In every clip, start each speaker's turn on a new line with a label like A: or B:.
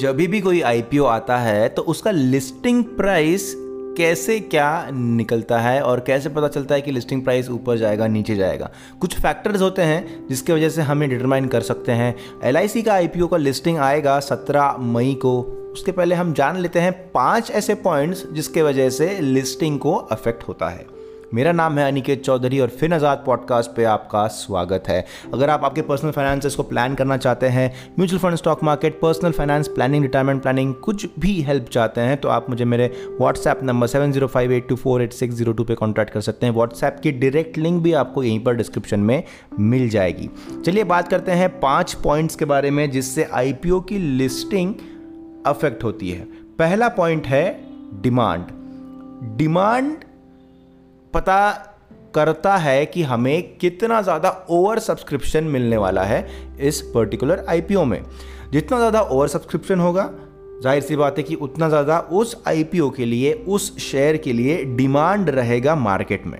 A: जब भी कोई आईपीओ आता है तो उसका लिस्टिंग प्राइस कैसे क्या निकलता है और कैसे पता चलता है कि लिस्टिंग प्राइस ऊपर जाएगा, नीचे जाएगा? कुछ फैक्टर्स होते हैं जिसकी वजह से हम डिटरमाइन कर सकते हैं। LIC का आईपीओ का लिस्टिंग आएगा 17 मई को। उसके पहले हम जान लेते हैं पाँच ऐसे पॉइंट्स जिसके वजह से लिस्टिंग को अफेक्ट होता है। मेरा नाम है अनिकेत चौधरी और फिन आज़ाद पॉडकास्ट पे आपका स्वागत है। अगर आप आपके पर्सनल फाइनेंसेस को प्लान करना चाहते हैं mutual fund stock market personal finance planning retirement planning कुछ भी हेल्प चाहते हैं तो आप मुझे मेरे WhatsApp number seven zero five eight two four eight six zero two पर कॉन्टैक्ट कर सकते हैं। व्हाट्सएप की डायरेक्ट लिंक भी आपको यहीं पर डिस्क्रिप्शन में मिल जाएगी। चलिए बात करते हैं पाँच पॉइंट्स के बारे में, जिससे आईपीओ की लिस्टिंग अफेक्ट होती है। पहला पॉइंट है डिमांड डिमांड पता करता है कि हमें कितना ज़्यादा ओवर सब्सक्रिप्शन मिलने वाला है इस पर्टिकुलर आईपीओ में। जितना ज़्यादा ओवर सब्सक्रिप्शन होगा, ज़ाहिर सी बात है कि उतना ज़्यादा उस आईपीओ के लिए, उस शेयर के लिए डिमांड रहेगा मार्केट में।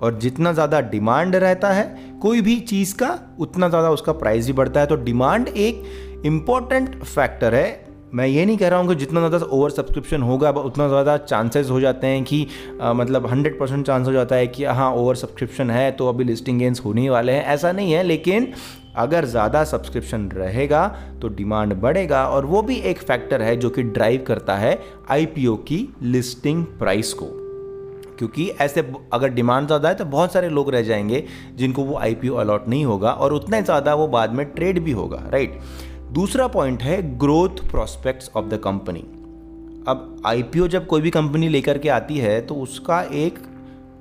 A: और जितना ज़्यादा डिमांड रहता है, कोई भी चीज़ का, उतना ज़्यादा उसका प्राइस भी बढ़ता है। तो डिमांड एक इंपॉर्टेंट फैक्टर है मैं ये नहीं कह रहा हूँ कि जितना ज़्यादा ओवर सब्सक्रिप्शन होगा उतना ज़्यादा चांसेस हो जाते हैं कि आ, मतलब हंड्रेड परसेंट चांस हो जाता है कि हाँ ओवर सब्सक्रिप्शन है तो अभी लिस्टिंग गेंस होने वाले हैं। ऐसा नहीं है लेकिन अगर ज़्यादा सब्सक्रिप्शन रहेगा तो डिमांड बढ़ेगा और वो भी एक फैक्टर है जो कि ड्राइव करता है आईपीओ की लिस्टिंग प्राइस को। क्योंकि ऐसे अगर डिमांड ज़्यादा है तो बहुत सारे लोग रह जाएँगे जिनको वो आई अलॉट नहीं होगा और उतना ज़्यादा वो बाद में ट्रेड भी होगा राइट दूसरा पॉइंट है growth prospects of the company अब आईपीओ जब कोई भी कंपनी लेकर के आती है तो उसका एक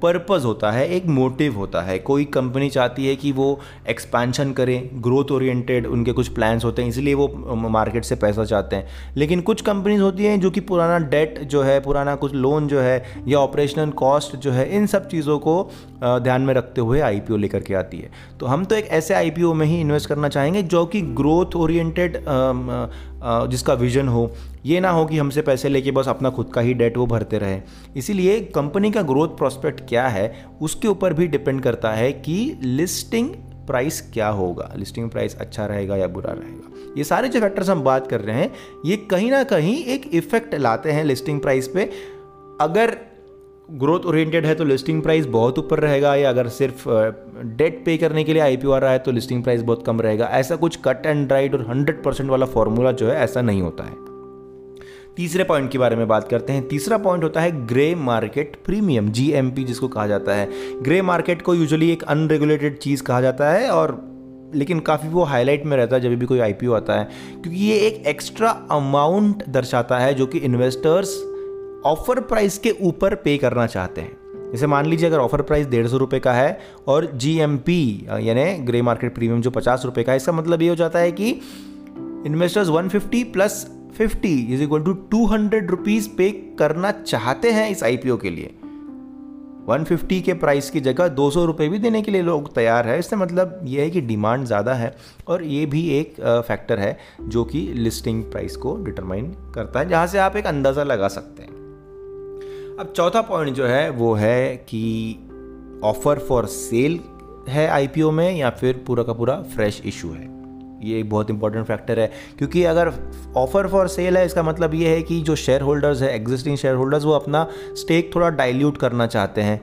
A: पर्पज़ होता है, एक मोटिव होता है। कोई कंपनी चाहती है कि वो एक्सपेंशन करें ग्रोथ ओरिएंटेड उनके कुछ प्लान्स होते हैं, इसलिए वो मार्केट से पैसा चाहते हैं। लेकिन कुछ कंपनीज़ होती हैं जो कि पुराना डेट जो है, पुराना कुछ लोन जो है, या ऑपरेशनल कॉस्ट जो है, इन सब चीज़ों को ध्यान में रखते हुए आईपीओ लेकर के आती है। तो हम तो एक ऐसे आईपीओ में ही इन्वेस्ट करना चाहेंगे जो कि ग्रोथ ओरिएंटेड जिसका विजन हो ये ना हो कि हमसे पैसे लेके बस अपना खुद का ही डेट वो भरते रहे। इसीलिए कंपनी का ग्रोथ प्रोस्पेक्ट क्या है, उसके ऊपर भी डिपेंड करता है कि लिस्टिंग प्राइस क्या होगा। लिस्टिंग प्राइस अच्छा रहेगा या बुरा रहेगा? ये सारे जो फैक्टर्स हम बात कर रहे हैं, ये कहीं ना कहीं एक इफ़ेक्ट लाते हैं लिस्टिंग प्राइस पे। अगर ग्रोथ ओरिएंटेड है तो लिस्टिंग प्राइस बहुत ऊपर रहेगा, या अगर सिर्फ़ डेट पे करने के लिए आईपीओ आ रहा है तो लिस्टिंग प्राइस बहुत कम रहेगा। ऐसा कुछ कट एंड राइट और 100 परसेंट वाला फॉर्मूला जो है, ऐसा नहीं होता है। तीसरे पॉइंट के बारे में बात करते हैं। तीसरा पॉइंट होता है ग्रे मार्केट प्रीमियम जी जिसको कहा जाता है। ग्रे मार्केट को यूजुअली एक अनरेगुलेटेड चीज़ कहा जाता है और लेकिन काफ़ी वो हाईलाइट में रहता है जब भी कोई आईपीओ आता है। क्योंकि ये एक एक्स्ट्रा अमाउंट दर्शाता है जो कि इन्वेस्टर्स ऑफ़र प्राइस के ऊपर पे करना चाहते हैं। जैसे मान लीजिए अगर ऑफ़र प्राइस डेढ़ सौ रुपये का है और जी एम पी यानी ग्रे मार्केट प्रीमियम जो पचास रुपये का है, इसका मतलब ये हो जाता है कि investors one fifty plus fifty is equal to two hundred rupees pay करना चाहते हैं इस आईपीओ के लिए। 150 के प्राइस की जगह दो सौ रुपये भी देने के लिए लोग तैयार है। इससे मतलब ये है कि डिमांड ज़्यादा है और ये भी एक फैक्टर है जो कि लिस्टिंग प्राइस को डिटरमाइन करता है, जहाँ से आप एक अंदाज़ा लगा सकते हैं। अब चौथा पॉइंट जो है, वो है कि ऑफ़र फॉर सेल है आईपीओ में या फिर पूरा का पूरा फ्रेश इशू है। ये एक बहुत इंपॉर्टेंट फैक्टर है। क्योंकि अगर ऑफ़र फॉर सेल है, इसका मतलब ये है कि जो शेयर होल्डर्स है एग्जिस्टिंग शेयर होल्डर्स वो अपना स्टेक थोड़ा डाइल्यूट करना चाहते हैं।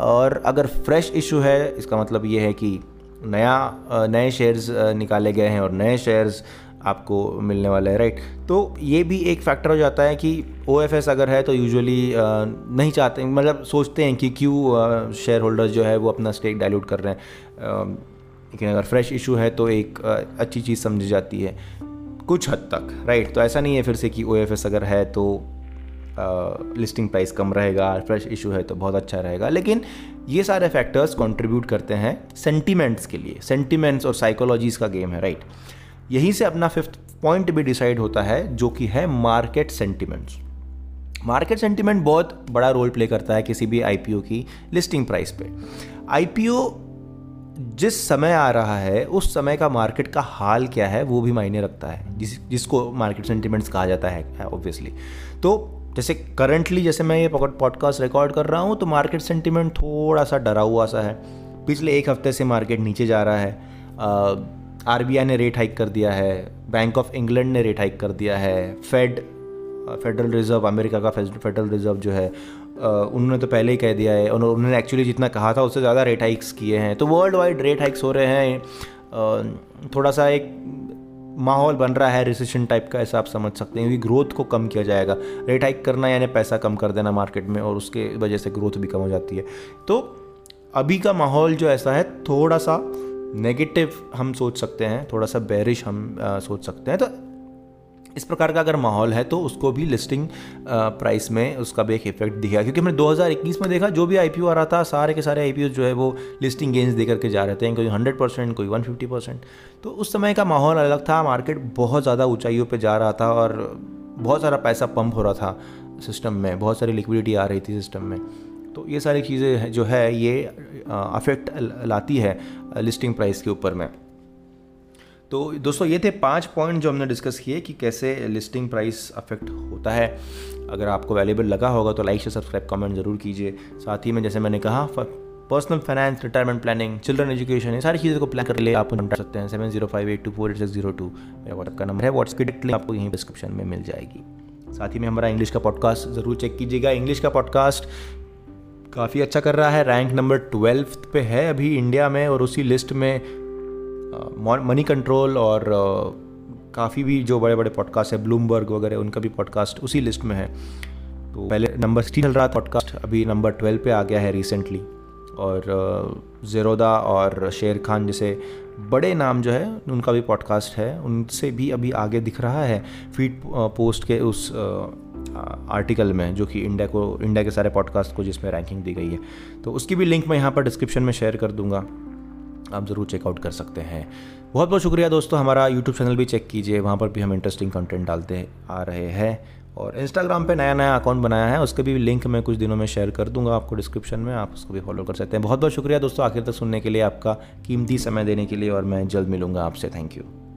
A: और अगर फ्रेश इशू है, इसका मतलब ये है कि नया, नए शेयर्स निकाले गए हैं और नए शेयर्स आपको मिलने वाला है राइट तो ये भी एक फैक्टर हो जाता है कि ओएफएस अगर है तो यूजुअली नहीं चाहते मतलब सोचते हैं कि क्यों शेयर होल्डर्स जो है वो अपना स्टेक डाइल्यूट कर रहे हैं। लेकिन अगर फ्रेश इशू है तो एक अच्छी चीज़ समझी जाती है। कुछ हद तक राइट तो ऐसा नहीं है फिर से कि ओएफएस अगर है तो लिस्टिंग प्राइस कम रहेगा फ्रेश इशू है तो बहुत अच्छा रहेगा। लेकिन ये सारे फैक्टर्स कंट्रीब्यूट करते हैं सेंटिमेंट्स के लिए। सेंटिमेंट्स और साइकोलॉजीज़ का गेम है राइट यहीं से अपना फिफ्थ पॉइंट भी डिसाइड होता है, जो कि है मार्केट सेंटिमेंट्स मार्केट सेंटिमेंट बहुत बड़ा रोल प्ले करता है किसी भी आईपीओ की लिस्टिंग प्राइस पे। आईपीओ जिस समय आ रहा है, उस समय का मार्केट का हाल क्या है, वो भी मायने रखता है। जिस, जिसको मार्केट सेंटिमेंट्स कहा जाता है ऑब्वियसली तो जैसे करंटली जैसे मैं ये पॉडकास्ट रिकॉर्ड कर रहा हूँ तो मार्केट सेंटिमेंट थोड़ा सा डरा हुआ सा है। पिछले एक हफ़्ते से मार्केट नीचे जा रहा है। आर ने रेट हाइक कर दिया है बैंक ऑफ़ इंग्लैंड ने रेट हाइक कर दिया है फेड फेडरल रिज़र्व अमेरिका का फेडरल रिज़र्व जो है उन्होंने तो पहले ही कह दिया है और उन्होंने एक्चुअली जितना कहा था उससे ज़्यादा रेट हाइक्स किए हैं। तो वर्ल्ड वाइड रेट हाइक्स हो रहे हैं। थोड़ा सा एक माहौल बन रहा है रिसेशन टाइप का ऐसा आप समझ सकते हैं क्योंकि ग्रोथ को कम किया जाएगा। रेट हाइक करना यानी पैसा कम कर देना मार्केट में और उसके वजह से ग्रोथ भी कम हो जाती है। तो अभी का माहौल जो ऐसा है थोड़ा सा नेगेटिव हम सोच सकते हैं थोड़ा सा बेरिश हम आ, सोच सकते हैं। तो इस प्रकार का अगर माहौल है तो उसको भी लिस्टिंग प्राइस में उसका भी एक इफ़ेक्ट दिखा क्योंकि हमने 2021 में देखा, जो भी आईपीओ आ रहा था, सारे के सारे आईपीओ जो है, वो लिस्टिंग गेंस दे करके जा रहे थे। कोई हंड्रेड परसेंट कोई वन फिफ्टी परसेंट तो उस समय का माहौल अलग था मार्केट बहुत ज़्यादा ऊंचाइयों पर जा रहा था और बहुत सारा पैसा पंप हो रहा था सिस्टम में। बहुत सारी लिक्विडिटी आ रही थी सिस्टम में। तो ये सारी चीज़ें जो है, ये अफेक्ट लाती है लिस्टिंग प्राइस के ऊपर में। तो दोस्तों, ये थे पाँच पॉइंट जो हमने डिस्कस किए कि कैसे लिस्टिंग प्राइस अफेक्ट होता है। अगर आपको वैल्यूबल लगा होगा तो लाइक से सब्सक्राइब कमेंट ज़रूर कीजिए। साथ ही में जैसे मैंने कहा personal finance retirement planning children education ये सारी चीज़ों को प्लान कर लिए आप कर सकते हैं। Seven zero five eight two four eight six zero two मेरा व्हाट्सएप का नंबर है। व्हाट्सएप की लिंक आपको यहीं डिस्क्रिप्शन में मिल जाएगी। साथ ही में हमारा इंग्लिश का पॉडकास्ट ज़रूर चेक कीजिएगा। इंग्लिश का पॉडकास्ट काफ़ी अच्छा कर रहा है। रैंक नंबर ट्वेल्थ पे है अभी इंडिया में और उसी लिस्ट में मनी कंट्रोल और काफ़ी भी जो बड़े बड़े पॉडकास्ट है ब्लूमबर्ग वगैरह, उनका भी पॉडकास्ट उसी लिस्ट में है। तो पहले नंबर सिक्सटीन चल रहा था पॉडकास्ट अभी नंबर ट्वेल्व पे आ गया है रिसेंटली और ज़ेरोदा और शेर खान जैसे बड़े नाम जो है, उनका भी पॉडकास्ट है। उनसे भी अभी आगे दिख रहा है फ़ीड पोस्ट के उस आर्टिकल में, जो कि इंडिया को इंडिया के सारे पॉडकास्ट को जिसमें रैंकिंग दी गई है। तो उसकी भी लिंक मैं यहाँ पर डिस्क्रिप्शन में शेयर कर दूँगा। आप ज़रूर चेकआउट कर सकते हैं। बहुत बहुत शुक्रिया दोस्तों, हमारा यूट्यूब चैनल भी चेक कीजिए, वहाँ पर भी हम इंटरेस्टिंग कंटेंट डालते आ रहे हैं। और इंस्टाग्राम पे नया नया अकाउंट बनाया है, उसके भी लिंक मैं कुछ दिनों में शेयर कर दूँगा आपको डिस्क्रिप्शन में, आप उसको भी फॉलो कर सकते हैं। बहुत बहुत शुक्रिया दोस्तों, आखिर तक सुनने के लिए आपका कीमती समय देने के लिए और मैं जल्द मिलूँगा आपसे। Thank you